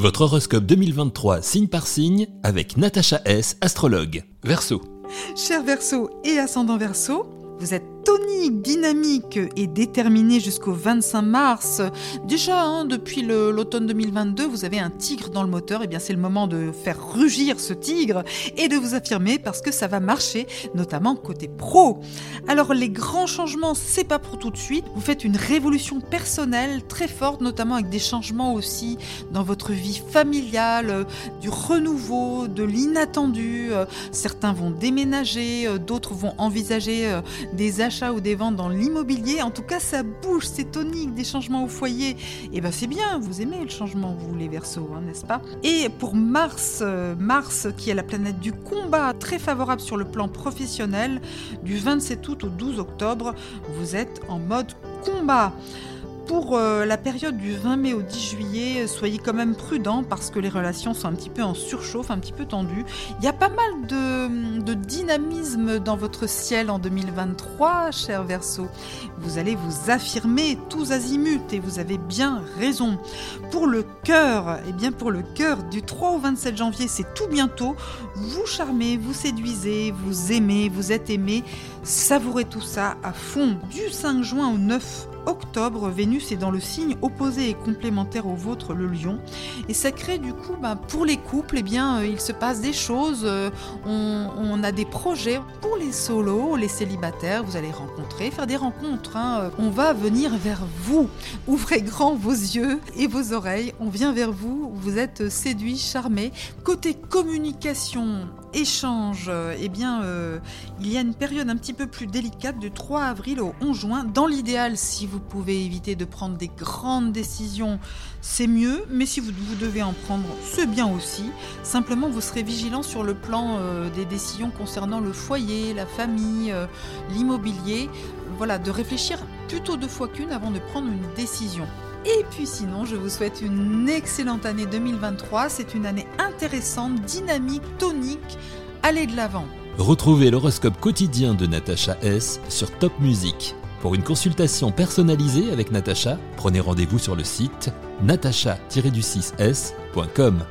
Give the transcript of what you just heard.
Votre horoscope 2023 signe par signe avec Natacha S, astrologue. Verseau. Cher Verseau et ascendant Verseau, vous êtes tonique, dynamique et déterminé jusqu'au 25 mars. Déjà, hein, depuis l'automne 2022, vous avez un tigre dans le moteur. Et eh bien, c'est le moment de faire rugir ce tigre et de vous affirmer parce que ça va marcher, notamment côté pro. Alors, les grands changements, c'est pas pour tout de suite. Vous faites une révolution personnelle très forte, notamment avec des changements aussi dans votre vie familiale, euh, du renouveau, de l'inattendu. Euh, certains vont déménager, euh, d'autres vont envisager des achats ou des ventes dans l'immobilier. En tout cas, ça bouge, c'est tonique, des changements au foyer. Et eh ben c'est bien, vous aimez le changement, vous les Verseaux, hein, n'est-ce pas? Et pour Mars, euh, Mars qui est la planète du combat, très favorable sur le plan professionnel, du 27 août au 12 octobre, vous êtes en mode combat. Pour euh, la période du 20 mai au 10 juillet, soyez quand même prudents parce que les relations sont un petit peu en surchauffe, un petit peu tendues. Il y a pas mal de, dynamisme dans votre ciel en 2023, cher Verseau. Vous allez vous affirmer tous azimuts et vous avez bien raison. Pour le cœur, eh bien pour le cœur, du 3 au 27 janvier, c'est tout bientôt. Vous charmez, vous séduisez, vous aimez, vous êtes aimé. Savourez tout ça à fond. Du 5 juin au 9 octobre, Vénus est dans le signe opposé et complémentaire au vôtre, le lion. Et ça crée du coup, ben, pour les couples, eh bien, euh, il se passe des choses, euh, on, a des projets. Pour les solos, les célibataires, vous allez rencontrer, faire des rencontres. Hein. Euh, on va venir vers vous. Ouvrez grand vos yeux et vos oreilles. On vient vers vous. Vous êtes séduit, charmé. Côté communication, échange, eh bien, il y a une période un petit peu plus délicate du 3 avril au 11 juin. Dans l'idéal, si vous pouvez éviter de prendre des grandes décisions, c'est mieux, mais si vous, devez en prendre, c'est bien aussi. Simplement, vous serez vigilant sur le plan euh, des décisions concernant le foyer, la famille, euh, l'immobilier. Voilà, de réfléchir plutôt deux fois qu'une avant de prendre une décision. Et puis sinon, je vous souhaite une excellente année 2023. C'est une année intéressante, dynamique, tonique. Allez de l'avant. Retrouvez l'horoscope quotidien de Natacha S sur Top Music. Pour une consultation personnalisée avec Natacha, prenez rendez-vous sur le site natacha-du6s.com.